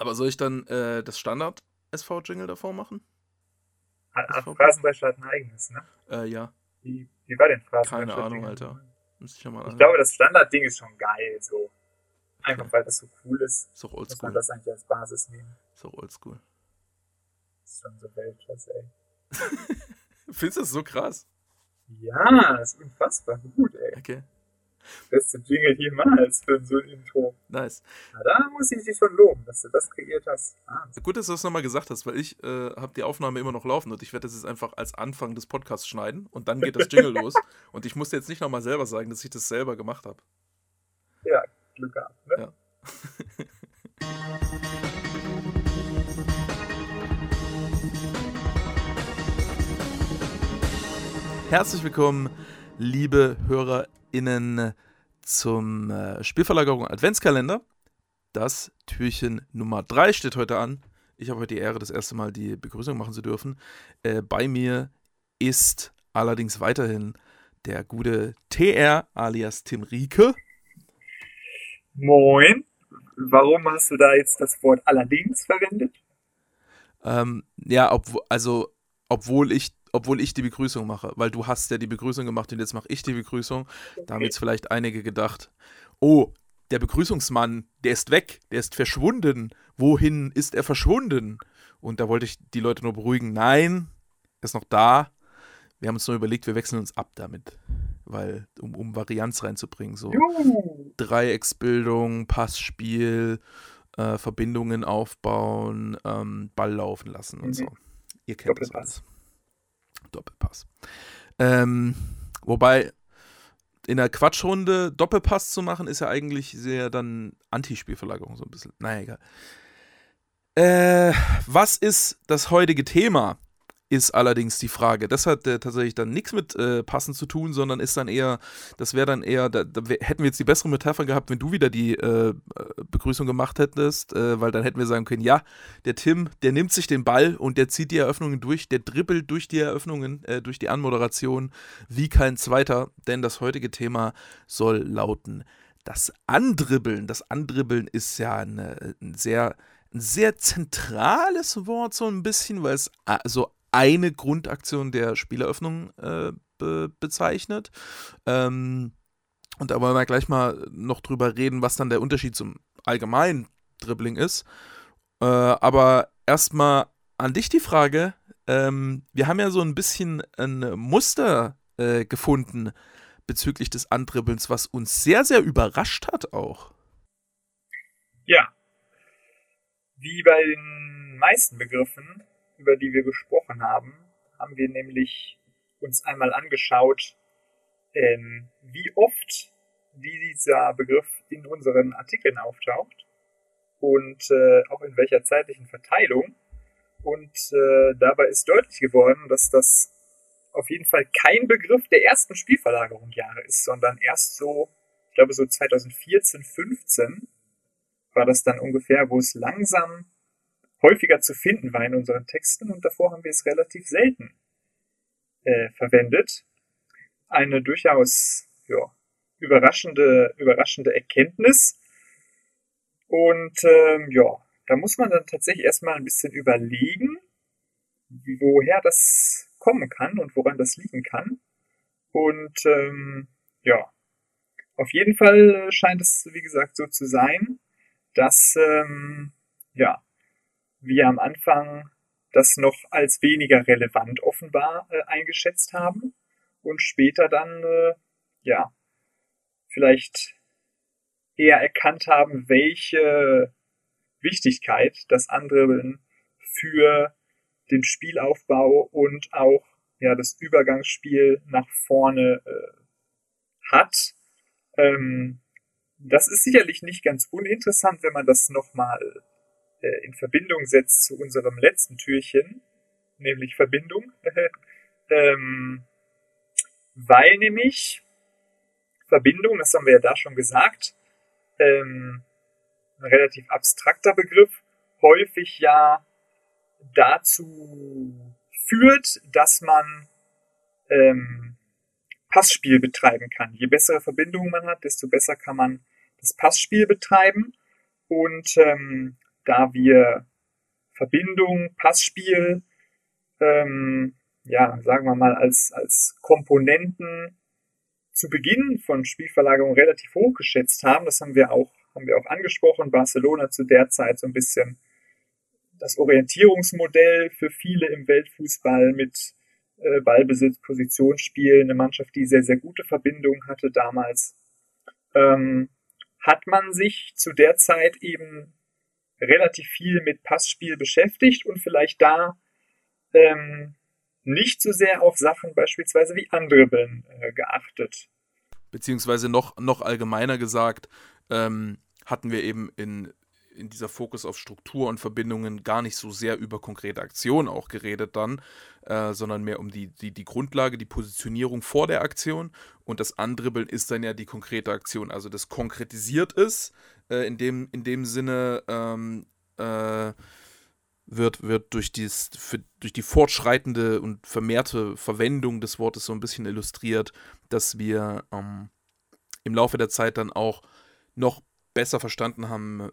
Aber soll ich dann äh, das Standard-SV-Jingle davor machen? Ah, Phrasenbrecher hat ein eigenes, ne? Äh, ja. Wie, wie war denn Phrasenbrecher? Keine Ahnung, Alter. Müsste ich ja mal Ich glaube, das Standard-Ding ist schon geil, so. Einfach Okay. weil das so cool ist, Ist doch muss man oldschool. das eigentlich als Basis nehmen. Ist doch oldschool. Ist schon so Weltklasse, ey. Findest du das so krass? Ja, das ist unfassbar gut, ey. Okay. Beste Jingle jemals für so ein Intro. Nice. Na, da muss ich dich schon loben, dass du das kreiert hast. Wahnsinn. Gut, dass du das nochmal gesagt hast, weil ich äh, habe die Aufnahme immer noch laufen und ich werde das jetzt einfach als Anfang des Podcasts schneiden und dann geht das Jingle los. Und ich musste jetzt nicht nochmal selber sagen, dass ich das selber gemacht habe. Ja, Glück gehabt, ne? Ja. Herzlich willkommen, liebe HörerInnen, zum äh, Spielverlagerung Adventskalender. Das Türchen Nummer 3 steht heute an. Ich habe heute die Ehre, das erste Mal die Begrüßung machen zu dürfen. Äh, bei mir ist allerdings weiterhin der gute TR alias Tim Rieke. Moin. Warum hast du da jetzt das Wort allerdings verwendet? Ähm, ja, obwo also obwohl ich, obwohl ich die Begrüßung mache, weil du hast ja die Begrüßung gemacht und jetzt mache ich die Begrüßung. Da haben jetzt vielleicht einige gedacht, oh, der Begrüßungsmann, der ist weg, der ist verschwunden. Wohin ist er verschwunden? Und da wollte ich die Leute nur beruhigen. Nein, er ist noch da. Wir haben uns nur überlegt, wir wechseln uns ab damit. Weil, um, um Varianz reinzubringen. So. Dreiecksbildung, Passspiel, äh, Verbindungen aufbauen, ähm, Ball laufen lassen und Mhm. so. Ihr kennt das alles. Doppelpass. Ähm, wobei in der Quatschrunde Doppelpass zu machen, ist ja eigentlich sehr dann Antispielverlagerung so ein bisschen. Naja, egal. Äh, was ist das heutige Thema? Ist allerdings die Frage. Das hat äh, tatsächlich dann nichts mit äh, Passen zu tun, sondern ist dann eher, das wäre dann eher, da, da hätten wir jetzt die bessere Metapher gehabt, wenn du wieder die äh, Begrüßung gemacht hättest, äh, weil dann hätten wir sagen können, ja, der Tim, der nimmt sich den Ball und der zieht die Eröffnungen durch, der dribbelt durch die Eröffnungen, äh, durch die Anmoderation wie kein zweiter, denn das heutige Thema soll lauten das Andribbeln. Das Andribbeln ist ja eine, ein sehr ein sehr zentrales Wort, so ein bisschen, weil es so eine Grundaktion der Spieleröffnung äh, be bezeichnet. Ähm, und da wollen wir gleich mal noch drüber reden, was dann der Unterschied zum allgemeinen Dribbling ist. Äh, aber erstmal an dich die Frage. Ähm, wir haben ja so ein bisschen ein Muster äh, gefunden bezüglich des Andribbelns, was uns sehr, sehr überrascht hat auch. Ja. Wie bei den meisten Begriffen, über die wir gesprochen haben, haben wir nämlich uns einmal angeschaut, ähm, wie oft dieser Begriff in unseren Artikeln auftaucht und äh, auch in welcher zeitlichen Verteilung. Und äh, dabei ist deutlich geworden, dass das auf jeden Fall kein Begriff der ersten Spielverlagerung Jahre ist, sondern erst so, ich glaube so 2014, 15 war das dann ungefähr, wo es langsam häufiger zu finden war in unseren Texten und davor haben wir es relativ selten äh, verwendet. Eine durchaus ja, überraschende, überraschende Erkenntnis. Und ähm, ja, da muss man dann tatsächlich erstmal ein bisschen überlegen, woher das kommen kann und woran das liegen kann. Und ähm, ja, auf jeden Fall scheint es, wie gesagt, so zu sein, dass ähm, ja, wir am Anfang das noch als weniger relevant offenbar äh, eingeschätzt haben und später dann äh, ja vielleicht eher erkannt haben, welche Wichtigkeit das Andribbeln für den Spielaufbau und auch ja das Übergangsspiel nach vorne äh, hat. Ähm, das ist sicherlich nicht ganz uninteressant, wenn man das nochmal äh, in Verbindung setzt zu unserem letzten Türchen, nämlich Verbindung. ähm, weil nämlich Verbindung, das haben wir ja da schon gesagt, ähm, ein relativ abstrakter Begriff, häufig ja dazu führt, dass man ähm, Passspiel betreiben kann. Je bessere Verbindungen man hat, desto besser kann man das Passspiel betreiben. Und ähm, da wir Verbindung, Passspiel, ähm, ja, sagen wir mal, als, als Komponenten zu Beginn von Spielverlagerung relativ hoch geschätzt haben. Das haben wir auch, haben wir auch angesprochen. Barcelona zu der Zeit so ein bisschen das Orientierungsmodell für viele im Weltfußball mit äh, Ballbesitz, Positionsspiel, eine Mannschaft, die sehr, sehr gute Verbindungen hatte damals. Ähm, hat man sich zu der Zeit eben relativ viel mit Passspiel beschäftigt und vielleicht da ähm, nicht so sehr auf Sachen beispielsweise wie Andribbeln äh, geachtet. Beziehungsweise noch, noch allgemeiner gesagt, ähm, hatten wir eben in, in dieser Fokus auf Struktur und Verbindungen gar nicht so sehr über konkrete Aktionen auch geredet dann, äh, sondern mehr um die, die, die Grundlage, die Positionierung vor der Aktion. Und das Andribbeln ist dann ja die konkrete Aktion. Also das konkretisiert ist, äh, in, dem, in dem Sinne, ähm, äh, wird, wird durch, dies, für, durch die fortschreitende und vermehrte Verwendung des Wortes so ein bisschen illustriert, dass wir ähm, im Laufe der Zeit dann auch noch besser verstanden haben,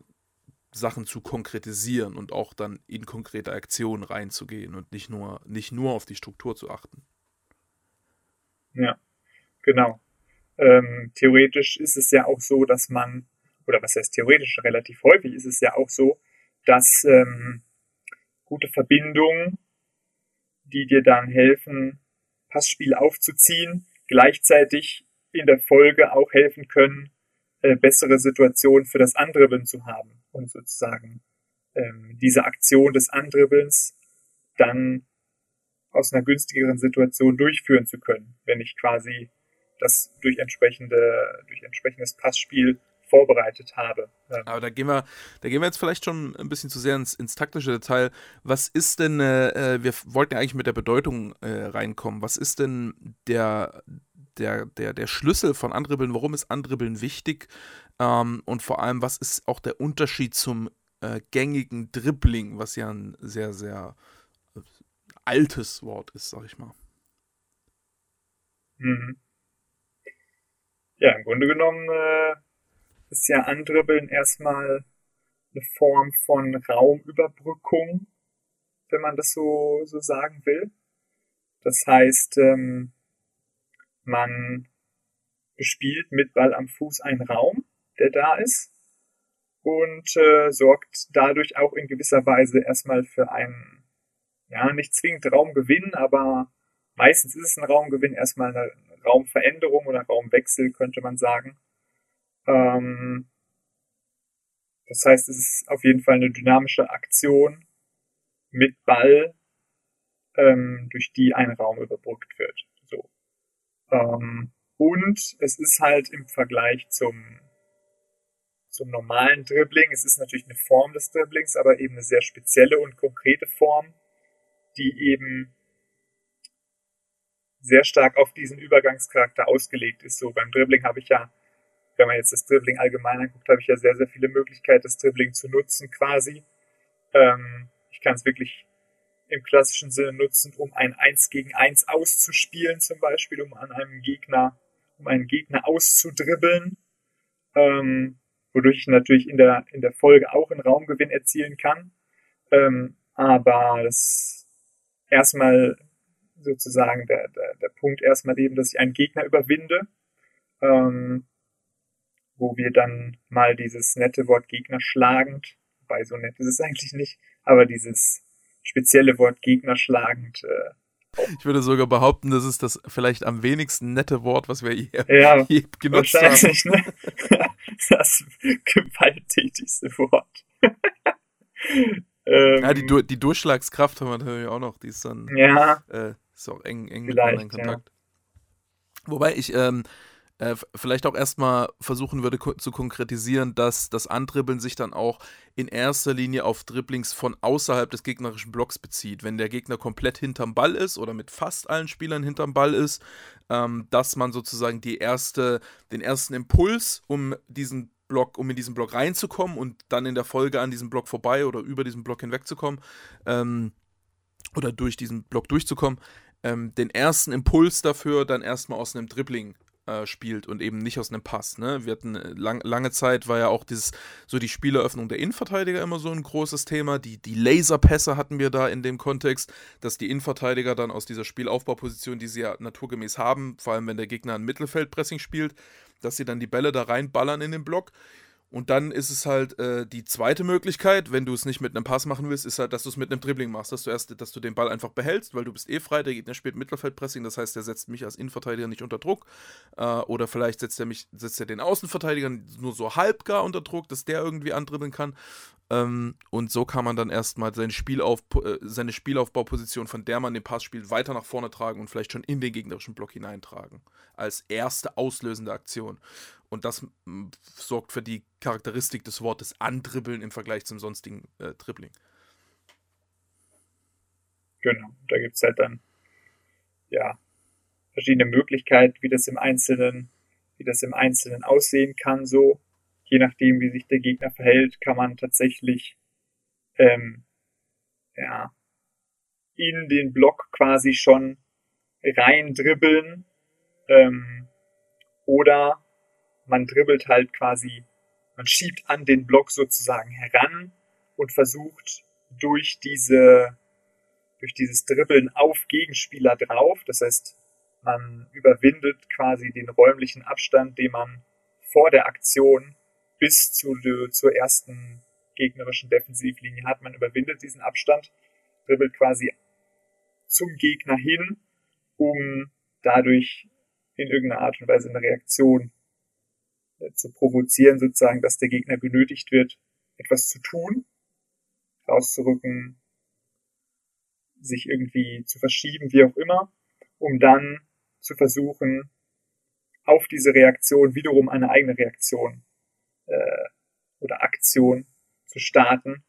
Sachen zu konkretisieren und auch dann in konkrete Aktionen reinzugehen und nicht nur, nicht nur auf die Struktur zu achten. Ja, genau. Ähm, theoretisch ist es ja auch so, dass man, oder was heißt theoretisch, relativ häufig ist es ja auch so, dass ähm, gute Verbindungen, die dir dann helfen, Passspiel aufzuziehen, gleichzeitig in der Folge auch helfen können, äh, bessere Situationen für das Andribbeln zu haben und sozusagen ähm, diese Aktion des Andribbelns dann aus einer günstigeren Situation durchführen zu können, wenn ich quasi das durch entsprechende, durch entsprechendes Passspiel vorbereitet habe. Aber da gehen wir, da gehen wir jetzt vielleicht schon ein bisschen zu sehr ins, ins taktische Detail. Was ist denn, äh, äh wir wollten ja eigentlich mit der Bedeutung äh, reinkommen. Was ist denn der, der, der, der Schlüssel von Andribbeln? Warum ist Andribbeln wichtig? Ähm, und vor allem, was ist auch der Unterschied zum äh, gängigen Dribbling, was ja ein sehr, sehr äh, altes Wort ist, sag ich mal. Mhm. Ja, im Grunde genommen äh, ist ja Andribbeln erstmal eine Form von Raumüberbrückung, wenn man das so, so sagen will. Das heißt, ähm, man bespielt mit Ball am Fuß einen Raum, der da ist und äh, sorgt dadurch auch in gewisser Weise erstmal für einen, ja, nicht zwingend Raumgewinn, aber meistens ist es ein Raumgewinn, erstmal eine Raumveränderung oder Raumwechsel, könnte man sagen. Ähm, das heißt, es ist auf jeden Fall eine dynamische Aktion mit Ball, ähm, durch die ein Raum überbrückt wird. So. Ähm, und es ist halt im Vergleich zum, zum normalen Dribbling, es ist natürlich eine Form des Dribblings, aber eben eine sehr spezielle und konkrete Form, die eben sehr stark auf diesen Übergangscharakter ausgelegt ist. So beim Dribbling habe ich ja wenn man jetzt das Dribbling allgemein anguckt, habe ich ja sehr, sehr viele Möglichkeiten, das Dribbling zu nutzen quasi. Ähm, ich kann es wirklich im klassischen Sinne nutzen, um ein 1 gegen 1 auszuspielen, zum Beispiel, um an einem Gegner, um einen Gegner auszudribbeln, ähm, wodurch ich natürlich in der, in der Folge auch einen Raumgewinn erzielen kann. Ähm, aber das erstmal sozusagen der, der, der Punkt erstmal eben, dass ich einen Gegner überwinde. Ähm, wo wir dann mal dieses nette Wort Gegner schlagend, bei so nett ist es eigentlich nicht, aber dieses spezielle Wort Gegner schlagend. Äh, ich würde sogar behaupten, das ist das vielleicht am wenigsten nette Wort, was wir je, ja, je genutzt wahrscheinlich, haben. Ne? Das gewalttätigste Wort. ähm, ja, die, die Durchschlagskraft haben wir natürlich auch noch, die ist dann ja, äh, ist auch eng, eng miteinander in Kontakt. Ja. Wobei ich ähm, äh, vielleicht auch erstmal versuchen würde ko zu konkretisieren, dass das Andribbeln sich dann auch in erster Linie auf Dribblings von außerhalb des gegnerischen Blocks bezieht. Wenn der Gegner komplett hinterm Ball ist oder mit fast allen Spielern hinterm Ball ist, ähm, dass man sozusagen die erste, den ersten Impuls, um diesen Block, um in diesen Block reinzukommen und dann in der Folge an diesem Block vorbei oder über diesen Block hinwegzukommen ähm, oder durch diesen Block durchzukommen, ähm, den ersten Impuls dafür dann erstmal aus einem Dribbling äh, spielt und eben nicht aus einem Pass. Ne? Wir hatten äh, lang, lange Zeit war ja auch dieses, so die Spieleröffnung der Innenverteidiger immer so ein großes Thema. Die, die Laserpässe hatten wir da in dem Kontext, dass die Innenverteidiger dann aus dieser Spielaufbauposition, die sie ja naturgemäß haben, vor allem wenn der Gegner ein Mittelfeldpressing spielt, dass sie dann die Bälle da reinballern in den Block. Und dann ist es halt äh, die zweite Möglichkeit, wenn du es nicht mit einem Pass machen willst, ist halt, dass du es mit einem Dribbling machst, dass du erst, dass du den Ball einfach behältst, weil du bist eh frei, der Gegner spielt Mittelfeldpressing, das heißt, der setzt mich als Innenverteidiger nicht unter Druck. Äh, oder vielleicht setzt er mich, setzt er den Außenverteidiger nur so halb gar unter Druck, dass der irgendwie andribbeln kann. Ähm, und so kann man dann erstmal seine, Spielauf, äh, seine Spielaufbauposition, von der man den Pass spielt, weiter nach vorne tragen und vielleicht schon in den gegnerischen Block hineintragen. Als erste auslösende Aktion. Und das sorgt für die Charakteristik des Wortes andribbeln im Vergleich zum sonstigen äh, Dribbling. Genau, da gibt es halt dann ja verschiedene Möglichkeiten, wie das im Einzelnen, wie das im Einzelnen aussehen kann, so je nachdem, wie sich der Gegner verhält, kann man tatsächlich ähm, ja, in den Block quasi schon rein dribbeln ähm, oder man dribbelt halt quasi, man schiebt an den Block sozusagen heran und versucht durch diese durch dieses Dribbeln auf Gegenspieler drauf, das heißt, man überwindet quasi den räumlichen Abstand, den man vor der Aktion bis zu, zur ersten gegnerischen Defensivlinie hat. Man überwindet diesen Abstand, dribbelt quasi zum Gegner hin, um dadurch in irgendeiner Art und Weise eine Reaktion zu provozieren, sozusagen, dass der Gegner genötigt wird, etwas zu tun, rauszurücken, sich irgendwie zu verschieben, wie auch immer, um dann zu versuchen, auf diese Reaktion wiederum eine eigene Reaktion äh, oder Aktion zu starten,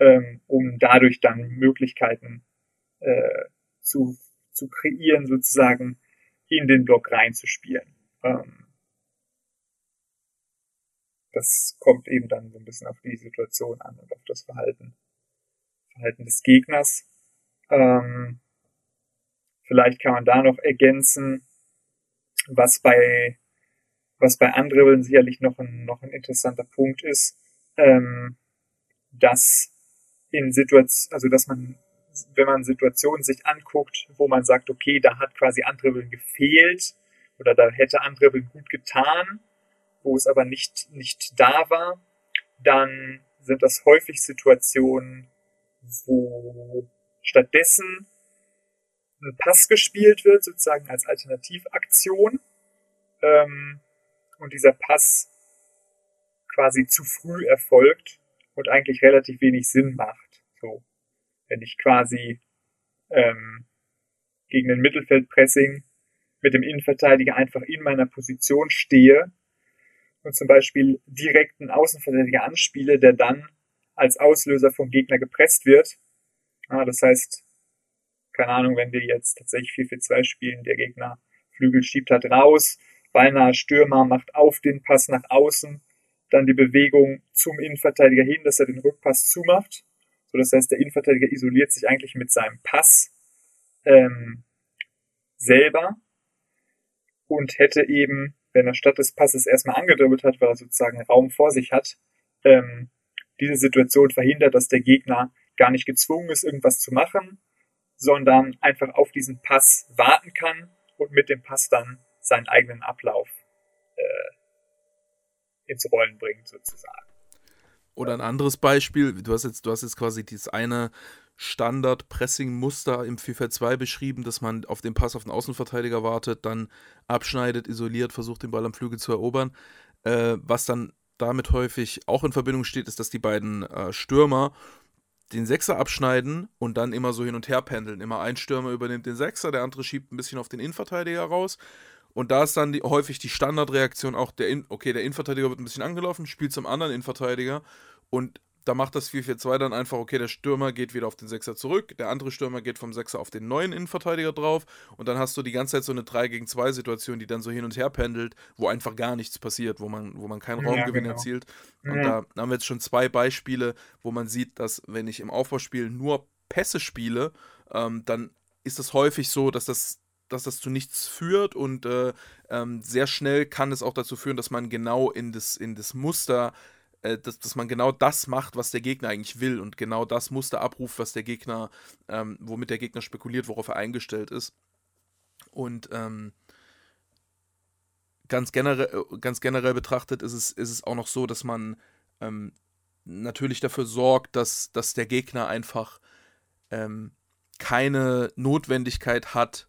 ähm, um dadurch dann Möglichkeiten äh, zu, zu kreieren, sozusagen in den Block reinzuspielen. Ähm, das kommt eben dann so ein bisschen auf die Situation an und auf das Verhalten, Verhalten des Gegners. Ähm, vielleicht kann man da noch ergänzen, was bei was bei Andribbeln sicherlich noch ein, noch ein interessanter Punkt ist, ähm, dass in Situationen, also dass man, wenn man Situationen sich anguckt, wo man sagt, okay, da hat quasi Andribbeln gefehlt oder da hätte Andribbeln gut getan, wo es aber nicht, nicht da war, dann sind das häufig Situationen, wo stattdessen ein Pass gespielt wird, sozusagen als Alternativaktion, ähm, und dieser Pass quasi zu früh erfolgt und eigentlich relativ wenig Sinn macht. So, wenn ich quasi ähm, gegen ein Mittelfeldpressing mit dem Innenverteidiger einfach in meiner Position stehe und zum Beispiel direkt einen Außenverteidiger anspiele, der dann als Auslöser vom Gegner gepresst wird. Ah, das heißt, keine Ahnung, wenn wir jetzt tatsächlich 4-4-2 spielen, der Gegner Flügel schiebt halt raus, beinahe Stürmer macht auf den Pass nach außen, dann die Bewegung zum Innenverteidiger hin, dass er den Rückpass zumacht. So, das heißt, der Innenverteidiger isoliert sich eigentlich mit seinem Pass ähm, selber und hätte eben, wenn er statt des Passes erstmal angedribbelt hat, weil er sozusagen Raum vor sich hat, ähm, diese Situation verhindert, dass der Gegner gar nicht gezwungen ist, irgendwas zu machen, sondern einfach auf diesen Pass warten kann und mit dem Pass dann seinen eigenen Ablauf äh, ins Rollen bringt, sozusagen. Oder ein anderes Beispiel, du hast jetzt, du hast jetzt quasi dieses eine Standard-Pressing-Muster im FIFA 2 beschrieben, dass man auf den Pass auf den Außenverteidiger wartet, dann abschneidet, isoliert, versucht den Ball am Flügel zu erobern. Äh, was dann damit häufig auch in Verbindung steht, ist, dass die beiden äh, Stürmer den Sechser abschneiden und dann immer so hin und her pendeln. Immer ein Stürmer übernimmt den Sechser, der andere schiebt ein bisschen auf den Innenverteidiger raus und da ist dann die, häufig die Standardreaktion auch der, In okay, der Innenverteidiger wird ein bisschen angelaufen, spielt zum anderen Innenverteidiger und da macht das 4-4-2 dann einfach, okay, der Stürmer geht wieder auf den Sechser zurück, der andere Stürmer geht vom Sechser auf den neuen Innenverteidiger drauf und dann hast du die ganze Zeit so eine 3 gegen 2 Situation, die dann so hin und her pendelt, wo einfach gar nichts passiert, wo man, wo man keinen Raumgewinn ja, genau. erzielt. Und ja. da haben wir jetzt schon zwei Beispiele, wo man sieht, dass wenn ich im Aufbauspiel nur Pässe spiele, ähm, dann ist es häufig so, dass das dass das zu nichts führt und äh, ähm, sehr schnell kann es auch dazu führen, dass man genau in das, in das Muster, äh, dass, dass man genau das macht, was der Gegner eigentlich will und genau das Muster abruft, was der Gegner, ähm, womit der Gegner spekuliert, worauf er eingestellt ist. Und ähm, ganz, generell, ganz generell betrachtet ist es, ist es auch noch so, dass man ähm, natürlich dafür sorgt, dass, dass der Gegner einfach ähm, keine Notwendigkeit hat,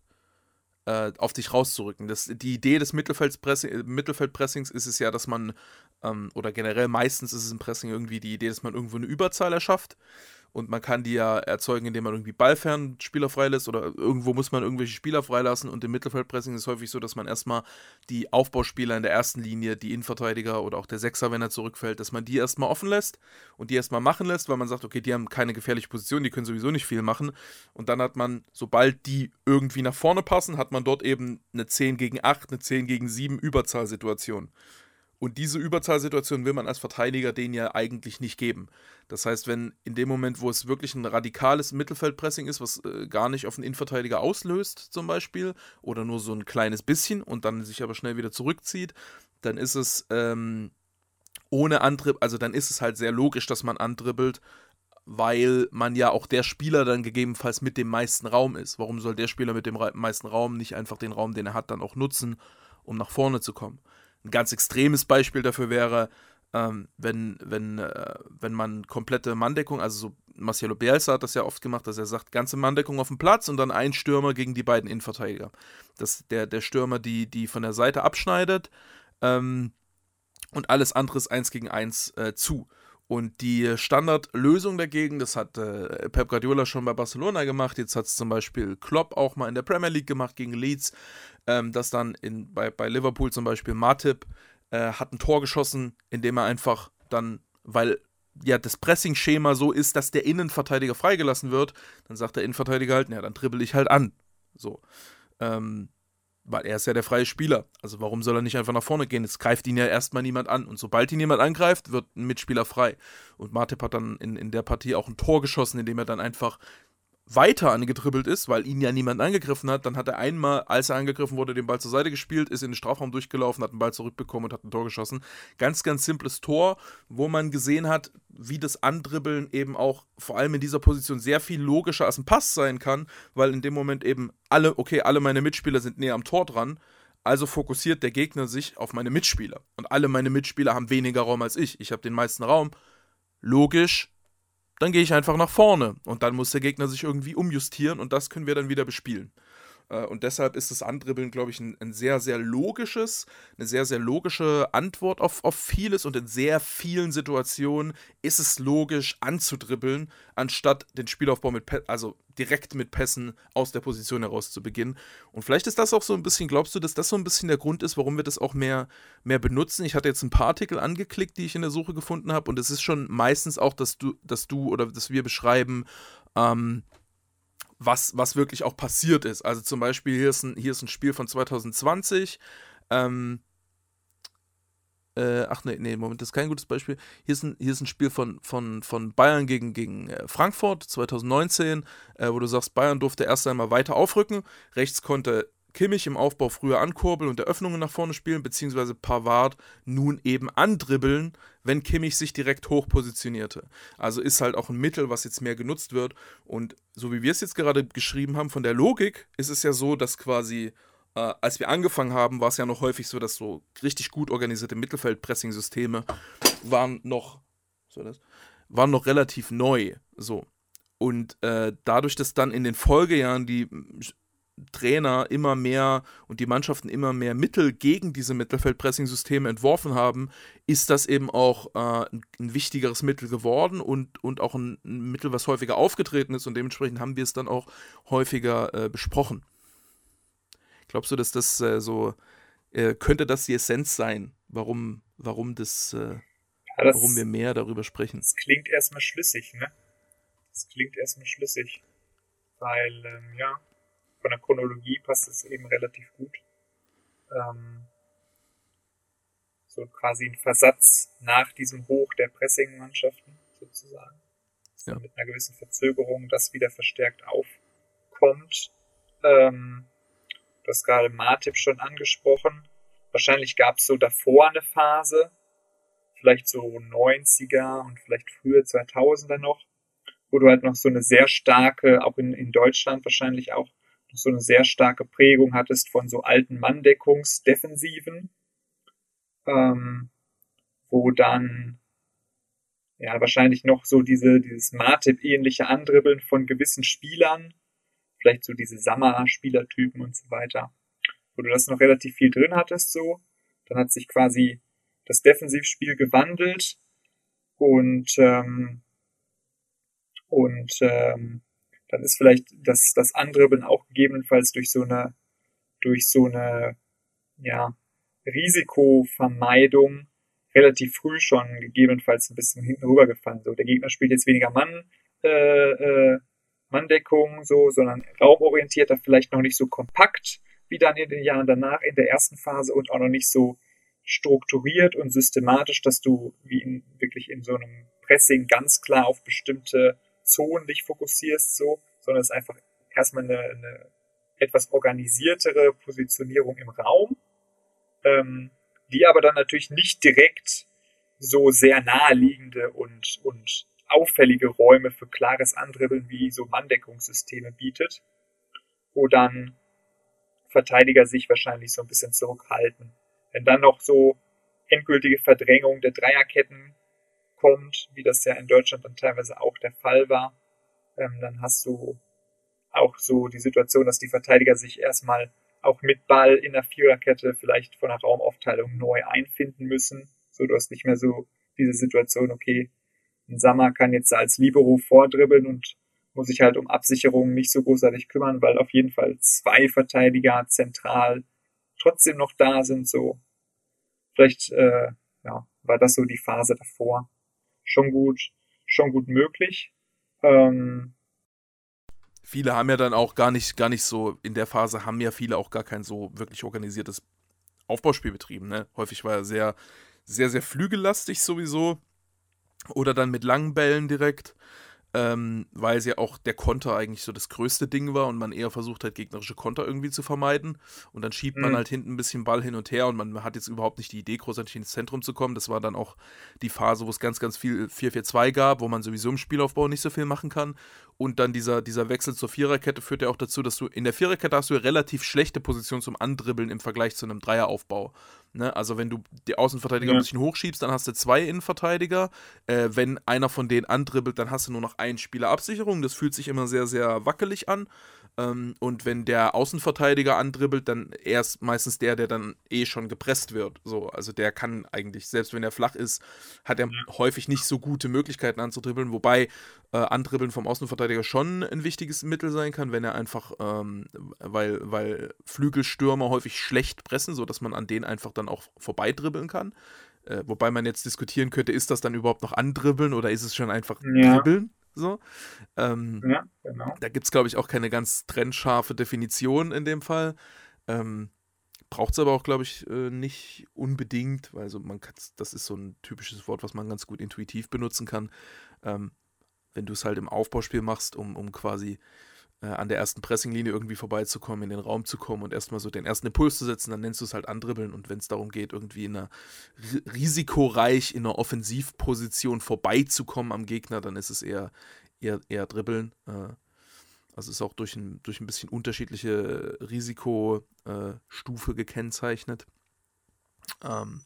äh, auf dich rauszurücken. Das, die Idee des Mittelfeldpressing, Mittelfeldpressings ist es ja, dass man, ähm, oder generell meistens ist es im Pressing irgendwie die Idee, dass man irgendwo eine Überzahl erschafft und man kann die ja erzeugen, indem man irgendwie ballfern Spieler freilässt oder irgendwo muss man irgendwelche Spieler freilassen und im Mittelfeldpressing ist es häufig so, dass man erstmal die Aufbauspieler in der ersten Linie, die Innenverteidiger oder auch der Sechser, wenn er zurückfällt, dass man die erstmal offen lässt und die erstmal machen lässt, weil man sagt, okay, die haben keine gefährliche Position, die können sowieso nicht viel machen und dann hat man, sobald die irgendwie nach vorne passen, hat man dort eben eine 10 gegen 8, eine 10 gegen 7 Überzahlsituation. Und diese Überzahlsituation will man als Verteidiger denen ja eigentlich nicht geben. Das heißt, wenn in dem Moment, wo es wirklich ein radikales Mittelfeldpressing ist, was äh, gar nicht auf den Innenverteidiger auslöst, zum Beispiel, oder nur so ein kleines bisschen und dann sich aber schnell wieder zurückzieht, dann ist es ähm, ohne Antrieb, also dann ist es halt sehr logisch, dass man andribbelt, weil man ja auch der Spieler dann gegebenenfalls mit dem meisten Raum ist. Warum soll der Spieler mit dem meisten Raum nicht einfach den Raum, den er hat, dann auch nutzen, um nach vorne zu kommen? Ein ganz extremes Beispiel dafür wäre, ähm, wenn, wenn, äh, wenn man komplette Manndeckung, also so Marcelo Bielsa hat das ja oft gemacht, dass er sagt, ganze Manndeckung auf dem Platz und dann ein Stürmer gegen die beiden Innenverteidiger. Das, der, der Stürmer, die, die von der Seite abschneidet ähm, und alles andere ist eins gegen eins äh, zu. Und die Standardlösung dagegen, das hat äh, Pep Guardiola schon bei Barcelona gemacht, jetzt hat es zum Beispiel Klopp auch mal in der Premier League gemacht gegen Leeds, ähm, dass dann in, bei, bei Liverpool zum Beispiel Matip äh, hat ein Tor geschossen, indem er einfach dann, weil ja das Pressing-Schema so ist, dass der Innenverteidiger freigelassen wird, dann sagt der Innenverteidiger halt, ja, dann dribbel ich halt an. So. Ähm, weil er ist ja der freie Spieler. Also warum soll er nicht einfach nach vorne gehen? Es greift ihn ja erstmal niemand an. Und sobald ihn jemand angreift, wird ein Mitspieler frei. Und Matip hat dann in, in der Partie auch ein Tor geschossen, indem er dann einfach weiter angedribbelt ist, weil ihn ja niemand angegriffen hat, dann hat er einmal, als er angegriffen wurde, den Ball zur Seite gespielt, ist in den Strafraum durchgelaufen, hat den Ball zurückbekommen und hat ein Tor geschossen. Ganz, ganz simples Tor, wo man gesehen hat, wie das Andribbeln eben auch vor allem in dieser Position sehr viel logischer als ein Pass sein kann, weil in dem Moment eben alle, okay, alle meine Mitspieler sind näher am Tor dran, also fokussiert der Gegner sich auf meine Mitspieler. Und alle meine Mitspieler haben weniger Raum als ich. Ich habe den meisten Raum. Logisch, dann gehe ich einfach nach vorne und dann muss der Gegner sich irgendwie umjustieren und das können wir dann wieder bespielen. Äh, und deshalb ist das Andribbeln, glaube ich, ein, ein, sehr, sehr logisches, eine sehr, sehr logische Antwort auf, auf vieles. Und in sehr vielen Situationen ist es logisch anzudribbeln, anstatt den Spielaufbau mit, also direkt mit Pässen aus der Position heraus zu beginnen. Und vielleicht ist das auch so ein bisschen, glaubst du, dass das so ein bisschen der Grund ist, warum wir das auch mehr, mehr benutzen? Ich hatte jetzt ein paar Artikel angeklickt, die ich in der Suche gefunden habe. Und es ist schon meistens auch, dass du, dass du oder dass wir beschreiben, ähm, was, was wirklich auch passiert ist. Also zum Beispiel, hier ist ein, hier ist ein Spiel von 2020. Ähm, äh, ach nee, nee, Moment, das ist kein gutes Beispiel. Hier ist ein, hier ist ein Spiel von, von, von Bayern gegen, gegen äh, Frankfurt 2019, äh, wo du sagst, Bayern durfte erst einmal weiter aufrücken. Rechts konnte Kimmich im Aufbau früher ankurbeln und Eröffnungen nach vorne spielen, beziehungsweise Pavard nun eben andribbeln, wenn Kimmich sich direkt hoch positionierte. Also ist halt auch ein Mittel, was jetzt mehr genutzt wird. Und so wie wir es jetzt gerade geschrieben haben, von der Logik ist es ja so, dass quasi, äh, als wir angefangen haben, war es ja noch häufig so, dass so richtig gut organisierte Mittelfeld-Pressing-Systeme waren noch, so das, waren noch relativ neu. So. Und äh, dadurch, dass dann in den Folgejahren die Trainer immer mehr und die Mannschaften immer mehr Mittel gegen diese Mittelfeldpressing-Systeme entworfen haben, ist das eben auch äh, ein, wichtigeres Mittel geworden und, und auch ein, ein, Mittel, was häufiger aufgetreten ist und dementsprechend haben wir es dann auch häufiger äh, besprochen. Glaubst du, dass das äh, so, äh, könnte das die Essenz sein, warum, warum das, äh, ja, das warum wir mehr darüber sprechen? Das klingt erstmal schlüssig, ne? Das klingt erstmal schlüssig. Weil, ähm, ja, von der Chronologie passt es eben relativ gut. Ähm, so quasi ein Versatz nach diesem Hoch der Pressing-Mannschaften sozusagen. Ja. Mit einer gewissen Verzögerung das wieder verstärkt aufkommt. Ähm, Du hast gerade Martip schon angesprochen. Wahrscheinlich gab es so davor eine Phase, vielleicht so 90er und vielleicht frühe 2000er noch, wo du halt noch so eine sehr starke, auch in, in Deutschland wahrscheinlich auch, noch so eine sehr starke Prägung hattest von so alten Manndeckungsdefensiven, ähm, wo dann ja wahrscheinlich noch so diese, dieses Martip-ähnliche Andribbeln von gewissen Spielern, vielleicht so diese Sammer-Spielertypen und so weiter, wo du das noch relativ viel drin hattest so. Dann hat sich quasi das Defensivspiel gewandelt und ähm, und ähm, dann ist vielleicht das, das Andribbeln auch gegebenenfalls durch so eine, durch so eine, ja, Risikovermeidung relativ früh schon gegebenenfalls ein bisschen hinten rübergefallen. So, der Gegner spielt jetzt weniger Mann, äh, äh, Manndeckung, so, sondern raumorientierter, vielleicht noch nicht so kompakt wie dann in den Jahren danach in der ersten Phase und auch noch nicht so strukturiert und systematisch, dass du wie in, wirklich in so einem Pressing ganz klar auf bestimmte Zonen dich fokussierst, so, sondern es ist einfach erstmal eine, eine etwas organisiertere Positionierung im Raum, ähm, die aber dann natürlich nicht direkt so sehr naheliegende und, und auffällige Räume für klares Andribbeln wie so Manndeckungssysteme bietet, wo dann Verteidiger sich wahrscheinlich so ein bisschen zurückhalten. Wenn dann noch so endgültige Verdrängung der Dreierketten kommt, wie das ja in Deutschland dann teilweise auch der Fall war, ähm, dann hast du auch so die Situation, dass die Verteidiger sich erstmal auch mit Ball in der Viererkette vielleicht von der Raumaufteilung neu einfinden müssen. So, du hast nicht mehr so diese Situation, okay, ein Sammer kann jetzt als Libero vordribbeln und muss sich halt um Absicherungen nicht so großartig kümmern, weil auf jeden Fall zwei Verteidiger zentral trotzdem noch da sind. So, vielleicht äh, ja, war das so die Phase davor schon gut, schon gut möglich. Ähm, viele haben ja dann auch gar nicht, gar nicht so, in der Phase haben ja viele auch gar kein so wirklich organisiertes Aufbauspiel betrieben. Ne? Häufig war er sehr, sehr, sehr flügellastig sowieso. Oder dann mit langen Bällen direkt ähm, weil sie auch der Konter eigentlich so das größte Ding war und man eher versucht hat, gegnerische Konter irgendwie zu vermeiden. Und dann schiebt mhm. man halt hinten ein bisschen Ball hin und her und man hat jetzt überhaupt nicht die Idee, großartig ins Zentrum zu kommen. Das war dann auch die Phase, wo es ganz, ganz viel 4-4-2 gab, wo man sowieso im Spielaufbau nicht so viel machen kann. Und dann dieser, dieser Wechsel zur Viererkette führt ja auch dazu, dass du in der Viererkette hast du ja relativ schlechte Position zum Andribbeln im Vergleich zu einem Dreieraufbau. Ne? Also wenn du die Außenverteidiger ja. ein bisschen hochschiebst, dann hast du zwei Innenverteidiger. Äh, wenn einer von denen andribbelt, dann hast du nur noch einen Spieler Absicherung. Das fühlt sich immer sehr, sehr wackelig an. Ähm, und wenn der Außenverteidiger andribbelt, dann erst meistens der, der dann eh schon gepresst wird. So, also der kann eigentlich, selbst wenn er flach ist, hat er ja. häufig nicht so gute Möglichkeiten anzudribbeln, wobei äh, Andribbeln vom Außenverteidiger schon ein wichtiges Mittel sein kann, wenn er einfach, ähm, weil, weil Flügelstürmer häufig schlecht pressen, sodass man an denen einfach dann auch vorbeidribbeln kann. Äh, wobei man jetzt diskutieren könnte, ist das dann überhaupt noch andribbeln oder ist es schon einfach ja. dribbeln? So. Ähm, ja, genau. Da gibt es, glaube ich, auch keine ganz trennscharfe Definition in dem Fall. Ähm, Braucht es aber auch, glaube ich, äh, nicht unbedingt, weil so man das ist so ein typisches Wort, was man ganz gut intuitiv benutzen kann. Ähm, wenn du es halt im Aufbauspiel machst, um, um quasi äh, an der ersten Pressinglinie irgendwie vorbeizukommen, in den Raum zu kommen und erstmal so den ersten Impuls zu setzen, dann nennst du es halt andribbeln. Und wenn es darum geht, irgendwie in einer risikoreich in einer Offensivposition vorbeizukommen am Gegner, dann ist es eher, eher, eher dribbeln. Äh, also ist auch durch ein, durch ein bisschen unterschiedliche Risikostufe äh, gekennzeichnet. Ähm,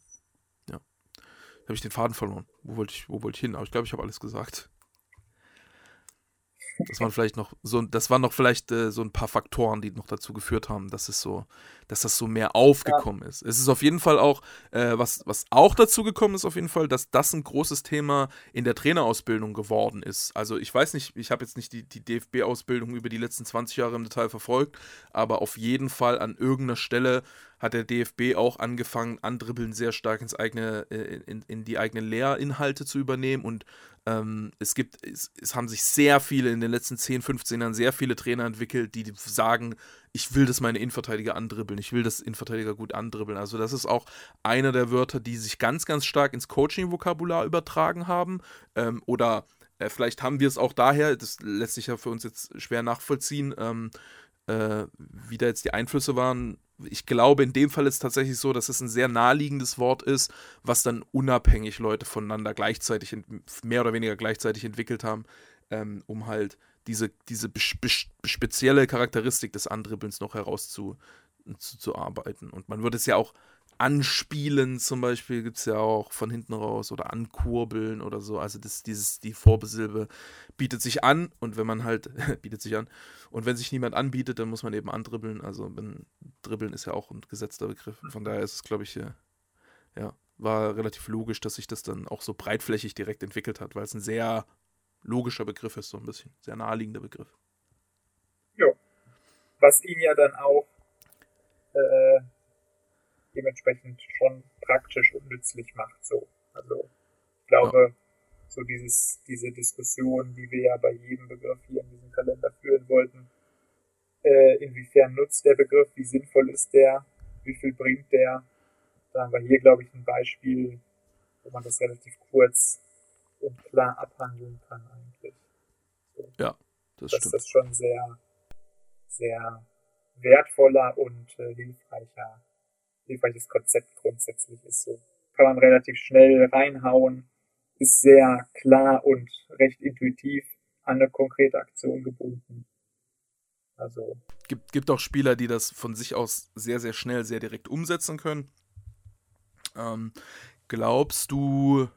ja. Da habe ich den Faden verloren. Wo wollte ich, wo wollte ich hin? Aber ich glaube, ich habe alles gesagt. Das waren vielleicht noch so, das waren noch vielleicht äh, so ein paar Faktoren, die noch dazu geführt haben, dass es so, dass das so mehr aufgekommen ja. ist. Es ist auf jeden Fall auch, äh, was, was auch dazu gekommen ist, auf jeden Fall, dass das ein großes Thema in der Trainerausbildung geworden ist. Also ich weiß nicht, ich habe jetzt nicht die, die DFB-Ausbildung über die letzten 20 Jahre im Detail verfolgt, aber auf jeden Fall an irgendeiner Stelle hat der DFB auch angefangen, Andribbeln sehr stark ins eigene, äh, in, in die eigenen Lehrinhalte zu übernehmen und ähm, es gibt, es, es, haben sich sehr viele in den letzten 10, 15 Jahren sehr viele Trainer entwickelt, die sagen, ich will, dass meine Innenverteidiger andribbeln, ich will, dass Innenverteidiger gut andribbeln. Also das ist auch einer der Wörter, die sich ganz, ganz stark ins Coaching-Vokabular übertragen haben. Ähm, oder äh, vielleicht haben wir es auch daher, das lässt sich ja für uns jetzt schwer nachvollziehen, ähm, äh, wie da jetzt die Einflüsse waren. Ich glaube, in dem Fall ist es tatsächlich so, dass es ein sehr naheliegendes Wort ist, was dann unabhängig Leute voneinander gleichzeitig, mehr oder weniger gleichzeitig entwickelt haben, ähm, um halt diese, diese spezielle Charakteristik des Andribbelns noch herauszuarbeiten. Und man würde es ja auch anspielen, zum Beispiel, gibt es ja auch von hinten raus oder ankurbeln oder so. Also das, dieses, die Vorbesilbe bietet sich an und wenn man halt, bietet sich an, und wenn sich niemand anbietet, dann muss man eben andribbeln. Also wenn, dribbeln ist ja auch ein gesetzter Begriff. Von daher ist es, glaube ich, ja, war relativ logisch, dass sich das dann auch so breitflächig direkt entwickelt hat, weil es ein sehr logischer Begriff ist, so ein bisschen. Sehr naheliegender Begriff. Ja. Was ihn ja dann auch äh, dementsprechend schon praktisch und nützlich macht. So. Also ich glaube, ja. so dieses, diese Diskussion, die wir ja bei jedem Begriff hier in diesem Kalender führen wollten, äh, inwiefern nutzt der Begriff, wie sinnvoll ist der, wie viel bringt der, da haben wir hier, glaube ich, ein Beispiel, wo man das relativ kurz und klar abhandeln kann eigentlich. So. Ja, das Dass stimmt. das schon sehr, sehr wertvoller und äh, hilfreicher, hilfreiches Konzept grundsätzlich ist. So kann man relativ schnell reinhauen, ist sehr klar und recht intuitiv an eine konkrete Aktion gebunden. Also gibt, gibt auch Spieler, die das von sich aus sehr, sehr schnell, sehr direkt umsetzen können. Ähm, glaubst du,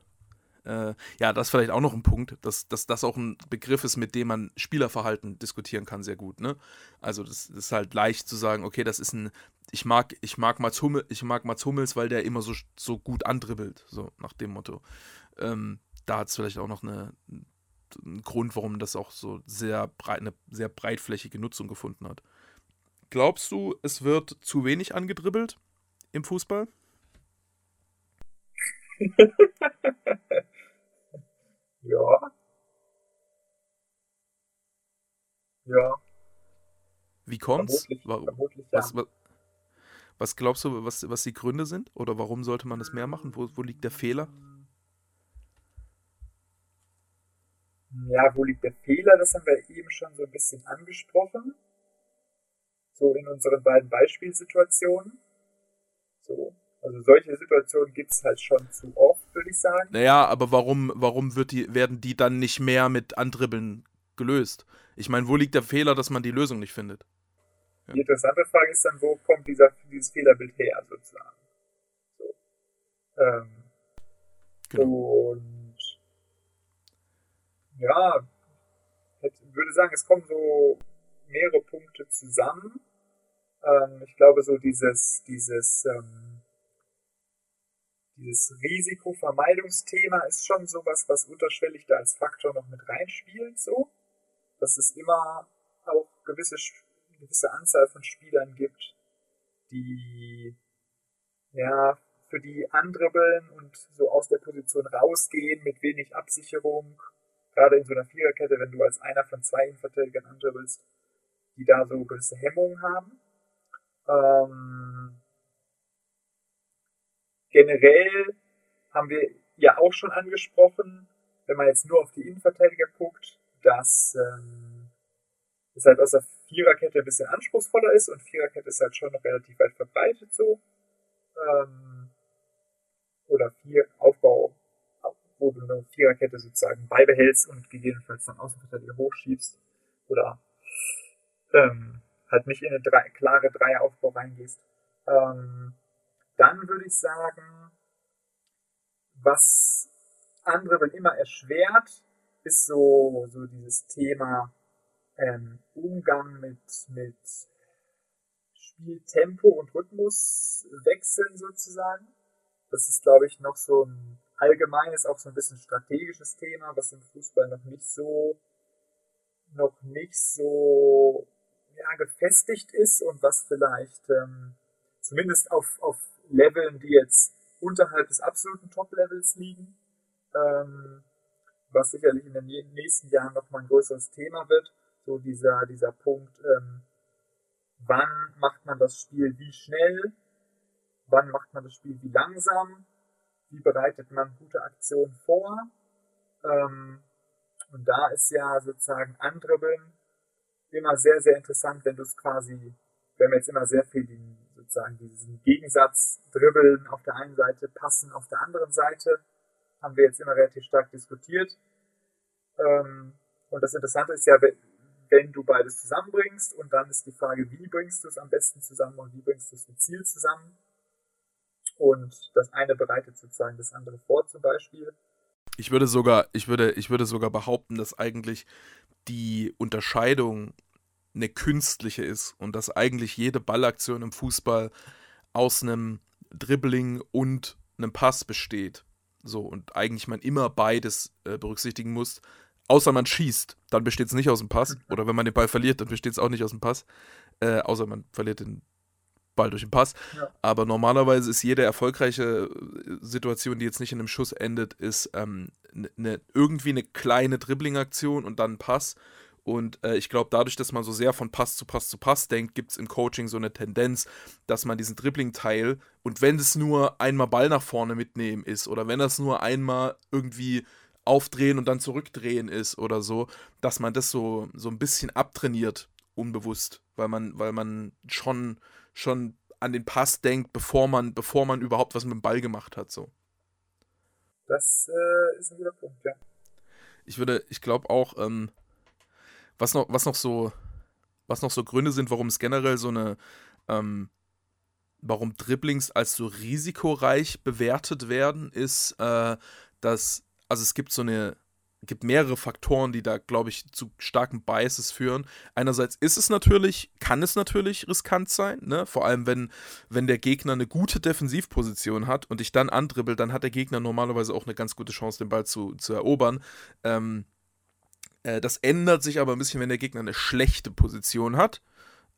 äh, ja, das ist vielleicht auch noch ein Punkt, dass, dass das auch ein Begriff ist, mit dem man Spielerverhalten diskutieren kann, sehr gut. Ne? Also das, das ist halt leicht zu sagen, okay, das ist ein, ich mag, ich mag Mats, Hummel, ich mag Mats Hummels, weil der immer so, so gut andribbelt, so nach dem Motto. Ähm, da hat es vielleicht auch noch eine, einen Grund, warum das auch so sehr breit, eine sehr breitflächige Nutzung gefunden hat. Glaubst du, es wird zu wenig angedribbelt im Fußball? Ja. Ja. Wie kommt's? Vermutlich, Warum? vermutlich ja. Was, was, was glaubst du, was, was die Gründe sind? Oder warum sollte man das mehr machen? Wo, wo liegt der Fehler? Ja, wo liegt der Fehler? Das haben wir eben schon so ein bisschen angesprochen. So in unseren beiden Beispielsituationen. So. Also solche Situationen gibt es halt schon zu oft, würde ich sagen. Naja, aber warum, warum wird die, werden die dann nicht mehr mit Andribbeln gelöst? Ich meine, wo liegt der Fehler, dass man die Lösung nicht findet? Ja. Die interessante Frage ist dann, wo kommt dieser, dieses Fehlerbild her, sozusagen. So. Ähm, genau. Und ja, ich würde sagen, es kommen so mehrere Punkte zusammen. Ähm, ich glaube, so dieses, dieses ähm, dieses Risikovermeidungsthema ist schon sowas, was unterschwellig da als Faktor noch mit reinspielt, so. Dass es immer auch gewisse, gewisse Anzahl von Spielern gibt, die, ja, für die andribbeln und so aus der Position rausgehen mit wenig Absicherung. Gerade in so einer Viererkette, wenn du als einer von zwei Innenverteidigern andribbelst, die da so gewisse Hemmungen haben. Ähm, Generell haben wir ja auch schon angesprochen, wenn man jetzt nur auf die Innenverteidiger guckt, dass ähm, es halt aus der Viererkette ein bisschen anspruchsvoller ist und Viererkette ist halt schon noch relativ weit verbreitet so. Ähm, oder vier Aufbau, wo du eine Viererkette sozusagen beibehältst und gegebenenfalls dann Außenverteidiger hochschiebst oder ähm, halt nicht in eine drei, klare Dreieraufbau reingehst. Ähm, dann würde ich sagen, was andere immer erschwert, ist so, so dieses Thema ähm, Umgang mit, mit Spieltempo und Rhythmus wechseln sozusagen. Das ist, glaube ich, noch so ein allgemeines, auch so ein bisschen strategisches Thema, was im Fußball noch nicht so, noch nicht so ja, gefestigt ist und was vielleicht ähm, zumindest auf, auf Leveln, die jetzt unterhalb des absoluten Top-Levels liegen, ähm, was sicherlich in den nächsten Jahren nochmal ein größeres Thema wird. So dieser, dieser Punkt, ähm, wann macht man das Spiel wie schnell, wann macht man das Spiel wie langsam, wie bereitet man gute Aktionen vor. Ähm, und da ist ja sozusagen Andribbeln immer sehr, sehr interessant, wenn du es quasi, wir haben jetzt immer sehr viel den, sozusagen diesen Gegensatz dribbeln auf der einen Seite, passen auf der anderen Seite, haben wir jetzt immer relativ stark diskutiert. Ähm, und das Interessante ist ja, wenn du beides zusammenbringst und dann ist die Frage, wie bringst du es am besten zusammen und wie bringst du es zum Ziel zusammen. Und das eine bereitet sozusagen das andere vor zum Beispiel. Ich würde sogar, ich würde, ich würde sogar behaupten, dass eigentlich die Unterscheidung eine künstliche ist und dass eigentlich jede Ballaktion im Fußball aus einem Dribbling und einem Pass besteht. So, und eigentlich man immer beides äh, berücksichtigen muss. Außer man schießt, dann besteht es nicht aus dem Pass. Oder wenn man den Ball verliert, dann besteht es auch nicht aus dem Pass. Äh, außer man verliert den Ball durch den Pass. Ja. Aber normalerweise ist jede erfolgreiche äh, Situation, die jetzt nicht in einem Schuss endet, ist ähm, ne, irgendwie eine kleine Dribbling-Aktion und dann ein Pass. Und äh, ich glaube, dadurch, dass man so sehr von Pass zu Pass zu Pass denkt, gibt es im Coaching so eine Tendenz, dass man diesen Dribbling-Teil und wenn es nur einmal Ball nach vorne mitnehmen ist oder wenn das nur einmal irgendwie aufdrehen und dann zurückdrehen ist oder so, dass man das so, so ein bisschen abtrainiert, unbewusst, weil man, weil man schon, schon an den Pass denkt, bevor man, bevor man überhaupt was mit dem Ball gemacht hat. So. Das äh, ist ein guter Punkt, ja. Ich würde, ich glaube auch, ähm, was noch, was noch so, was noch so Gründe sind, warum es generell so eine, ähm, warum Dribblings als so risikoreich bewertet werden, ist, äh, dass, also es gibt so eine, gibt mehrere Faktoren, die da, glaube ich, zu starken Biases führen. Einerseits ist es natürlich, kann es natürlich riskant sein, ne? Vor allem, wenn, wenn der Gegner eine gute Defensivposition hat und dich dann andribbelt, dann hat der Gegner normalerweise auch eine ganz gute Chance, den Ball zu, zu erobern. Ähm, äh, das ändert sich aber ein bisschen, wenn der Gegner eine schlechte Position hat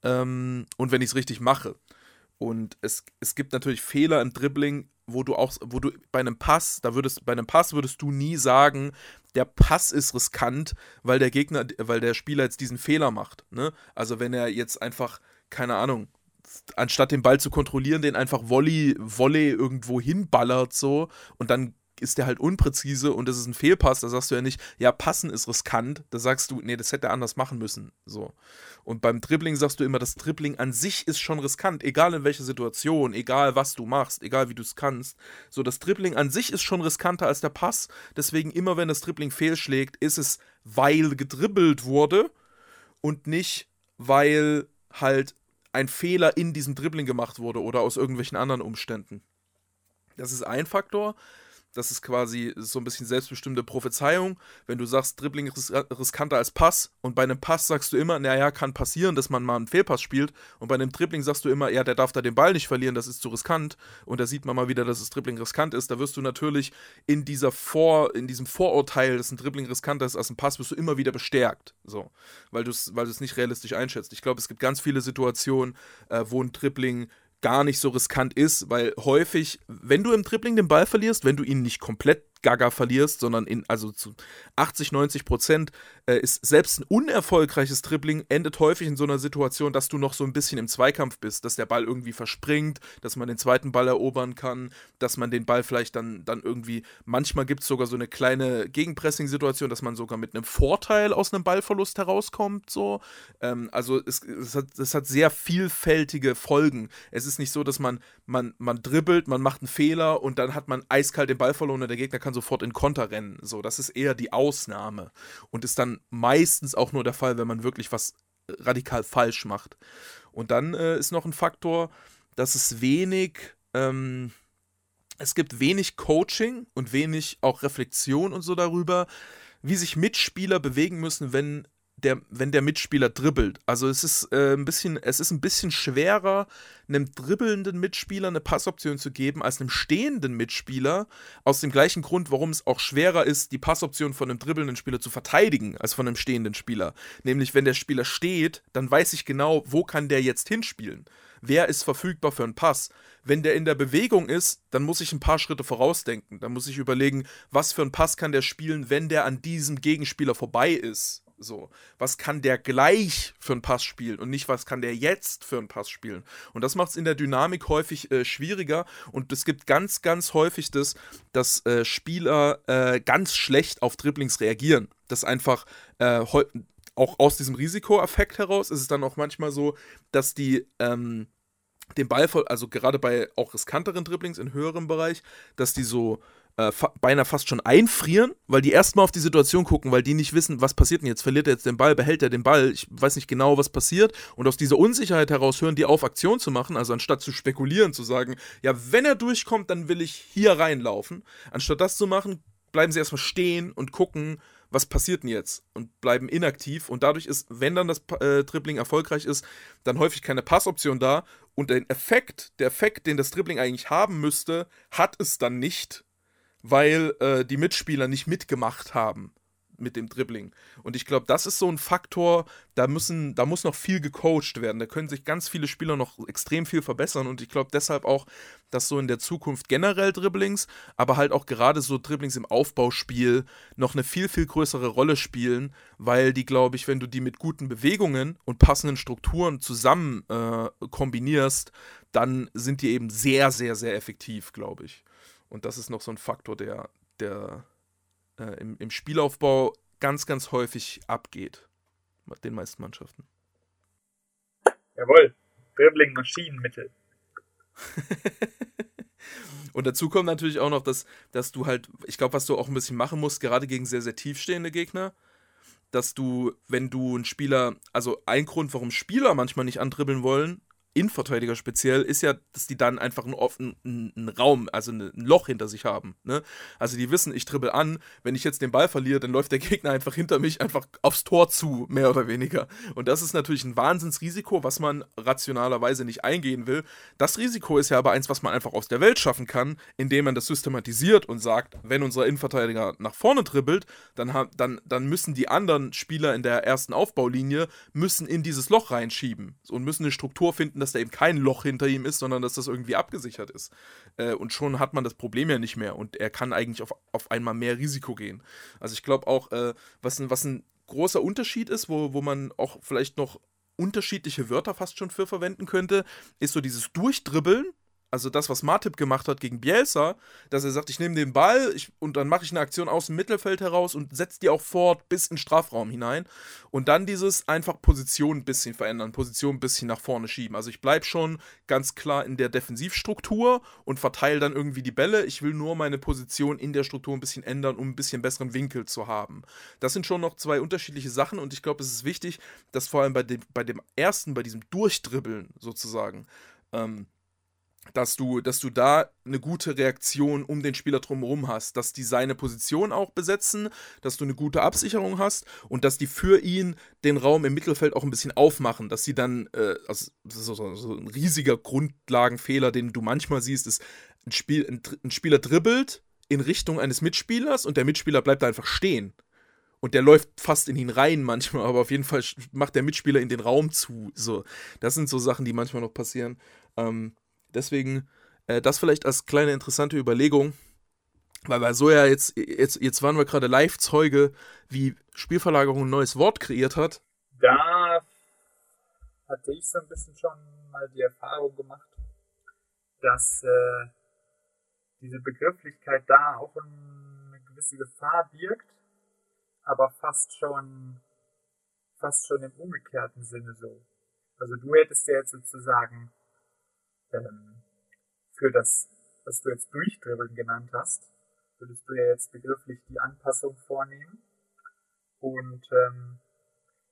ähm, und wenn ich es richtig mache. Und es, es gibt natürlich Fehler im Dribbling, wo du auch, wo du bei einem Pass, da würdest, bei einem Pass würdest du nie sagen, der Pass ist riskant, weil der Gegner, weil der Spieler jetzt diesen Fehler macht. Ne? Also wenn er jetzt einfach, keine Ahnung, anstatt den Ball zu kontrollieren, den einfach Volley, Volley irgendwo hinballert so und dann ist der halt unpräzise und das ist ein Fehlpass, da sagst du ja nicht, ja, passen ist riskant, da sagst du, nee, das hätte er anders machen müssen. So. Und beim Dribbling sagst du immer, das Dribbling an sich ist schon riskant, egal in welcher Situation, egal was du machst, egal wie du es kannst. So, das Dribbling an sich ist schon riskanter als der Pass. Deswegen, immer wenn das Dribbling fehlschlägt, ist es, weil gedribbelt wurde und nicht, weil halt ein Fehler in diesem Dribbling gemacht wurde oder aus irgendwelchen anderen Umständen. Das ist ein Faktor das ist quasi so ein bisschen selbstbestimmte Prophezeiung. Wenn du sagst, Dribbling ist riskanter als Pass und bei einem Pass sagst du immer, naja, kann passieren, dass man mal einen Fehlpass spielt und bei einem Dribbling sagst du immer, ja, der darf da den Ball nicht verlieren, das ist zu riskant und da sieht man mal wieder, dass das Dribbling riskant ist. Da wirst du natürlich in dieser Vor, in diesem Vorurteil, dass ein Dribbling riskanter ist als ein Pass, wirst du immer wieder bestärkt, so, weil du es weil nicht realistisch einschätzt. Ich glaube, es gibt ganz viele Situationen, äh, wo ein Dribbling gar nicht so riskant ist, weil häufig, wenn du im Dribbling den Ball verlierst, wenn du ihn nicht komplett gaga verlierst, sondern in, also zu 80, 90 Prozent äh, ist selbst ein unerfolgreiches Dribbling endet häufig in so einer Situation, dass du noch so ein bisschen im Zweikampf bist, dass der Ball irgendwie verspringt, dass man den zweiten Ball erobern kann, dass man den Ball vielleicht dann, dann irgendwie, manchmal gibt es sogar so eine kleine Gegenpressing-Situation, dass man sogar mit einem Vorteil aus einem Ballverlust herauskommt, so. Ähm, also es, es, hat, es hat sehr vielfältige Folgen. Es ist nicht so, dass man, man, man dribbelt, man macht einen Fehler und dann hat man eiskalt den Ball verloren und der Gegner kann kann sofort in Konter rennen. So, das ist eher die Ausnahme und ist dann meistens auch nur der Fall, wenn man wirklich was äh, radikal falsch macht. Und dann äh, ist noch ein Faktor, dass es wenig, ähm, es gibt wenig Coaching und wenig auch Reflexion und so darüber, wie sich Mitspieler bewegen müssen, wenn der, wenn der Mitspieler dribbelt. Also es ist äh, ein bisschen, es ist ein bisschen schwerer, einem dribbelnden Mitspieler eine Passoption zu geben, als einem stehenden Mitspieler. Aus dem gleichen Grund, warum es auch schwerer ist, die Passoption von einem dribbelnden Spieler zu verteidigen, als von einem stehenden Spieler. Nämlich, wenn der Spieler steht, dann weiß ich genau, wo kann der jetzt hinspielen. Wer ist verfügbar für einen Pass? Wenn der in der Bewegung ist, dann muss ich ein paar Schritte vorausdenken. Dann muss ich überlegen, was für einen Pass kann der spielen, wenn der an diesem Gegenspieler vorbei ist. So, was kann der gleich für einen Pass spielen und nicht, was kann der jetzt für einen Pass spielen. Und das macht es in der Dynamik häufig äh, schwieriger und es gibt ganz, ganz häufig das, dass äh, Spieler äh, ganz schlecht auf Dribblings reagieren. Das einfach äh, auch aus diesem Risikoeffekt heraus ist es dann auch manchmal so, dass die ähm, den Ball, also gerade bei auch riskanteren Dribblings in höherem Bereich, dass die so äh, fa beinahe fast schon einfrieren, weil die erstmal auf die Situation gucken, weil die nicht wissen, was passiert denn jetzt. Verliert er jetzt den Ball, behält er den Ball? Ich weiß nicht genau, was passiert. Und aus dieser Unsicherheit heraus hören die auf, Aktion zu machen. Also anstatt zu spekulieren, zu sagen, ja, wenn er durchkommt, dann will ich hier reinlaufen. Anstatt das zu machen, bleiben sie erstmal stehen und gucken, was passiert denn jetzt? Und bleiben inaktiv. Und dadurch ist, wenn dann das äh, Dribbling erfolgreich ist, dann häufig keine Passoption da. Und der Effekt, der Effekt, den das Dribbling eigentlich haben müsste, hat es dann nicht, weil äh, die Mitspieler nicht mitgemacht haben mit dem Dribbling. Und ich glaube, das ist so ein Faktor, da müssen, da muss noch viel gecoacht werden. Da können sich ganz viele Spieler noch extrem viel verbessern. Und ich glaube deshalb auch, dass so in der Zukunft generell Dribblings, aber halt auch gerade so Dribblings im Aufbauspiel noch eine viel, viel größere Rolle spielen, weil die, glaube ich, wenn du die mit guten Bewegungen und passenden Strukturen zusammen äh, kombinierst, dann sind die eben sehr, sehr, sehr effektiv, glaube ich. Und das ist noch so ein Faktor, der, der äh, im, im Spielaufbau ganz, ganz häufig abgeht. Den meisten Mannschaften. Jawohl, Dribbling Maschinenmittel. Und dazu kommt natürlich auch noch, dass, dass du halt, ich glaube, was du auch ein bisschen machen musst, gerade gegen sehr, sehr tiefstehende Gegner, dass du, wenn du einen Spieler, also ein Grund, warum Spieler manchmal nicht andribbeln wollen, Innenverteidiger speziell, ist ja, dass die dann einfach einen offenen einen Raum, also ein Loch hinter sich haben. Ne? Also die wissen, ich dribbel an, wenn ich jetzt den Ball verliere, dann läuft der Gegner einfach hinter mich einfach aufs Tor zu, mehr oder weniger. Und das ist natürlich ein Wahnsinnsrisiko, was man rationalerweise nicht eingehen will. Das Risiko ist ja aber eins, was man einfach aus der Welt schaffen kann, indem man das systematisiert und sagt, wenn unser Innenverteidiger nach vorne dribbelt, dann, dann, dann müssen die anderen Spieler in der ersten Aufbaulinie müssen in dieses Loch reinschieben und müssen eine Struktur finden, dass da eben kein Loch hinter ihm ist, sondern dass das irgendwie abgesichert ist. Äh, und schon hat man das Problem ja nicht mehr und er kann eigentlich auf, auf einmal mehr Risiko gehen. Also ich glaube auch, äh, was, ein, was ein großer Unterschied ist, wo, wo man auch vielleicht noch unterschiedliche Wörter fast schon für verwenden könnte, ist so dieses Durchdribbeln also das, was Martip gemacht hat gegen Bielsa, dass er sagt, ich nehme den Ball ich, und dann mache ich eine Aktion aus dem Mittelfeld heraus und setze die auch fort bis in den Strafraum hinein. Und dann dieses einfach Position ein bisschen verändern, Position ein bisschen nach vorne schieben. Also ich bleibe schon ganz klar in der Defensivstruktur und verteile dann irgendwie die Bälle. Ich will nur meine Position in der Struktur ein bisschen ändern, um ein bisschen besseren Winkel zu haben. Das sind schon noch zwei unterschiedliche Sachen und ich glaube, es ist wichtig, dass vor allem bei dem, bei dem ersten, bei diesem Durchdribbeln sozusagen, ähm, dass du, dass du da eine gute Reaktion um den Spieler drumherum hast, dass die seine Position auch besetzen, dass du eine gute Absicherung hast und dass die für ihn den Raum im Mittelfeld auch ein bisschen aufmachen, dass sie dann, äh, also das ist so, so ein riesiger Grundlagenfehler, den du manchmal siehst, ist, ein, Spiel, ein, ein Spieler dribbelt in Richtung eines Mitspielers und der Mitspieler bleibt da einfach stehen. Und der läuft fast in ihn rein manchmal, aber auf jeden Fall macht der Mitspieler in den Raum zu. So, das sind so Sachen, die manchmal noch passieren. Ähm, Deswegen äh, das vielleicht als kleine interessante Überlegung, weil wir so ja jetzt, jetzt, jetzt waren wir gerade Live-Zeuge, wie Spielverlagerung ein neues Wort kreiert hat. Da hatte ich so ein bisschen schon mal die Erfahrung gemacht, dass äh, diese Begrifflichkeit da auch eine gewisse Gefahr birgt, aber fast schon fast schon im umgekehrten Sinne so. Also du hättest ja jetzt sozusagen ähm, für das, was du jetzt Durchdribbeln genannt hast, würdest du ja jetzt begrifflich die Anpassung vornehmen. Und ähm,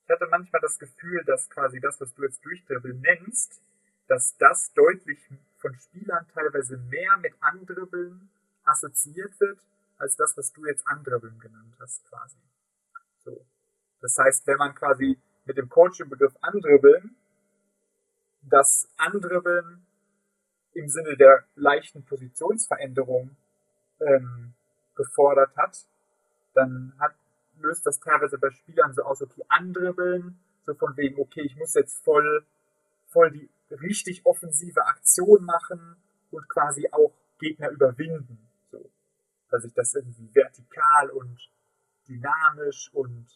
ich hatte manchmal das Gefühl, dass quasi das, was du jetzt Durchdribbeln nennst, dass das deutlich von Spielern teilweise mehr mit Andribbeln assoziiert wird, als das, was du jetzt Andribbeln genannt hast, quasi. So. Das heißt, wenn man quasi mit dem Coaching-Begriff Andribbeln das Andribbeln im Sinne der leichten Positionsveränderung ähm, gefordert hat, dann hat, löst das teilweise bei Spielern so aus, okay, andribbeln, so von wegen, okay, ich muss jetzt voll, voll die richtig offensive Aktion machen und quasi auch Gegner überwinden. So. Dass sich das irgendwie vertikal und dynamisch und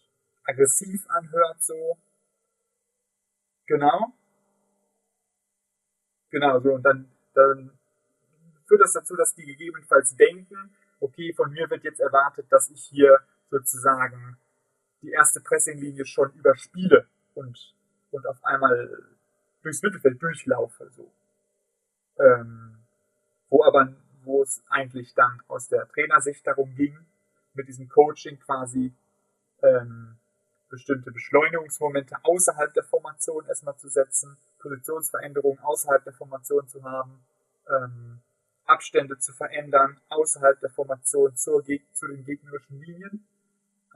aggressiv anhört, so. Genau. Genau, so. Und dann dann führt das dazu, dass die gegebenenfalls denken, okay, von mir wird jetzt erwartet, dass ich hier sozusagen die erste Pressinglinie schon überspiele und, und auf einmal durchs Mittelfeld durchlaufe. So. Ähm, wo aber, wo es eigentlich dann aus der Trainersicht darum ging, mit diesem Coaching quasi ähm, bestimmte Beschleunigungsmomente außerhalb der Formation erstmal zu setzen, Positionsveränderungen außerhalb der Formation zu haben, ähm, Abstände zu verändern außerhalb der Formation zur, zu den gegnerischen Linien.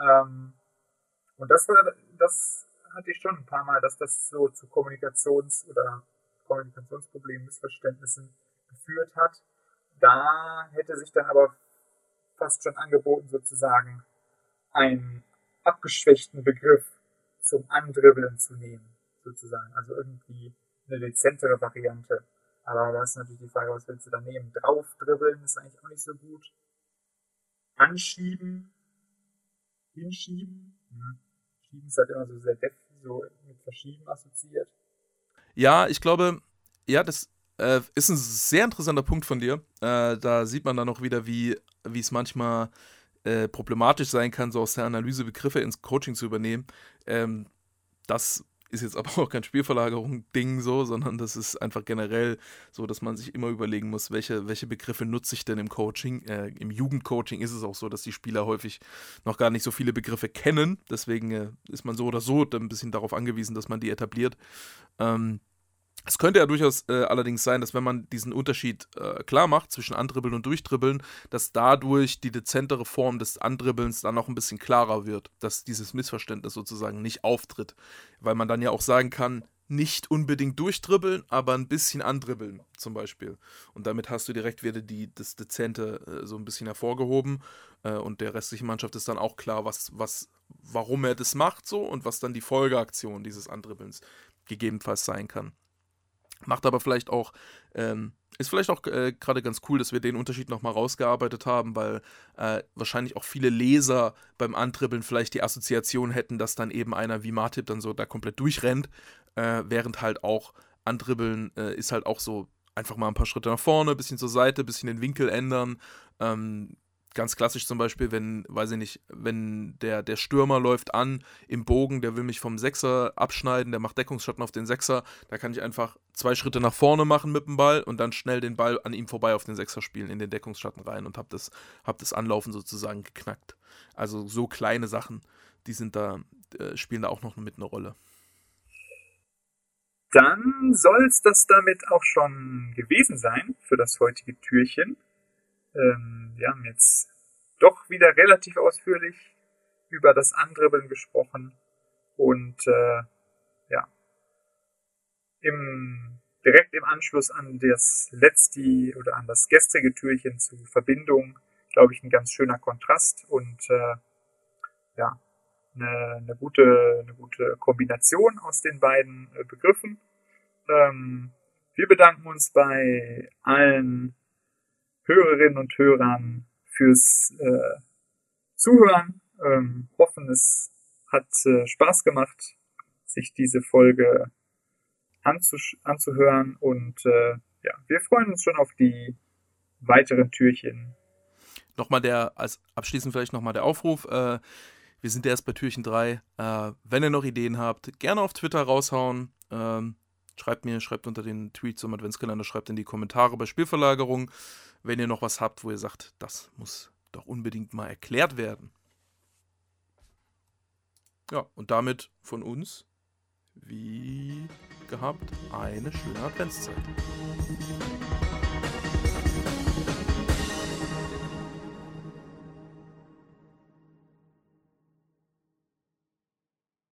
Ähm, und das war, das hatte ich schon ein paar Mal, dass das so zu Kommunikations- oder Kommunikationsproblemen, Missverständnissen geführt hat. Da hätte sich dann aber fast schon angeboten, sozusagen einen abgeschwächten Begriff zum Andribbeln zu nehmen, sozusagen. Also irgendwie eine dezentere Variante. Aber da ist natürlich die Frage, was willst du da nehmen? Draufdribbeln ist eigentlich auch nicht so gut. Anschieben, hinschieben. Hm. Schieben ist halt immer so sehr def so mit Verschieben assoziiert. Ja, ich glaube, ja, das äh, ist ein sehr interessanter Punkt von dir. Äh, da sieht man dann noch wieder, wie es manchmal äh, problematisch sein kann, so aus der Analyse Begriffe ins Coaching zu übernehmen. Ähm, das ist jetzt aber auch kein Spielverlagerung-Ding so, sondern das ist einfach generell so, dass man sich immer überlegen muss, welche, welche Begriffe nutze ich denn im Coaching. Äh, Im Jugendcoaching ist es auch so, dass die Spieler häufig noch gar nicht so viele Begriffe kennen. Deswegen äh, ist man so oder so ein bisschen darauf angewiesen, dass man die etabliert. Ähm, es könnte ja durchaus äh, allerdings sein, dass wenn man diesen Unterschied äh, klar macht zwischen Andribbeln und Durchdribbeln, dass dadurch die dezentere Form des Andribbelns dann auch ein bisschen klarer wird, dass dieses Missverständnis sozusagen nicht auftritt. Weil man dann ja auch sagen kann, nicht unbedingt durchdribbeln, aber ein bisschen andribbeln zum Beispiel. Und damit hast du direkt wieder die, das Dezente äh, so ein bisschen hervorgehoben äh, und der restlichen Mannschaft ist dann auch klar, was, was, warum er das macht so und was dann die Folgeaktion dieses Andribbelns gegebenenfalls sein kann. Macht aber vielleicht auch, ähm, ist vielleicht auch äh, gerade ganz cool, dass wir den Unterschied nochmal rausgearbeitet haben, weil äh, wahrscheinlich auch viele Leser beim Antribbeln vielleicht die Assoziation hätten, dass dann eben einer wie Martip dann so da komplett durchrennt, äh, während halt auch Antribbeln äh, ist halt auch so einfach mal ein paar Schritte nach vorne, bisschen zur Seite, bisschen den Winkel ändern, ähm, ganz klassisch zum Beispiel, wenn, weiß ich nicht, wenn der, der Stürmer läuft an im Bogen, der will mich vom Sechser abschneiden, der macht Deckungsschatten auf den Sechser, da kann ich einfach zwei Schritte nach vorne machen mit dem Ball und dann schnell den Ball an ihm vorbei auf den Sechser spielen, in den Deckungsschatten rein und habe das, hab das Anlaufen sozusagen geknackt. Also so kleine Sachen, die sind da, äh, spielen da auch noch mit eine Rolle. Dann soll es das damit auch schon gewesen sein für das heutige Türchen. Ähm, wir haben jetzt doch wieder relativ ausführlich über das Andribbeln gesprochen und äh, ja, im, direkt im Anschluss an das letzte oder an das gestrige Türchen zu Verbindung, glaube ich, ein ganz schöner Kontrast und äh, ja, eine, eine, gute, eine gute Kombination aus den beiden äh, Begriffen. Ähm, wir bedanken uns bei allen Hörerinnen und Hörern fürs äh, Zuhören. Ähm, hoffen, es hat äh, Spaß gemacht, sich diese Folge anzuhören und äh, ja, wir freuen uns schon auf die weiteren Türchen. Nochmal der, als abschließend vielleicht nochmal der Aufruf. Äh, wir sind erst bei Türchen 3. Äh, wenn ihr noch Ideen habt, gerne auf Twitter raushauen. Ähm, schreibt mir, schreibt unter den Tweets zum Adventskalender, schreibt in die Kommentare bei Spielverlagerung wenn ihr noch was habt, wo ihr sagt, das muss doch unbedingt mal erklärt werden. Ja, und damit von uns, wie gehabt, eine schöne Adventszeit.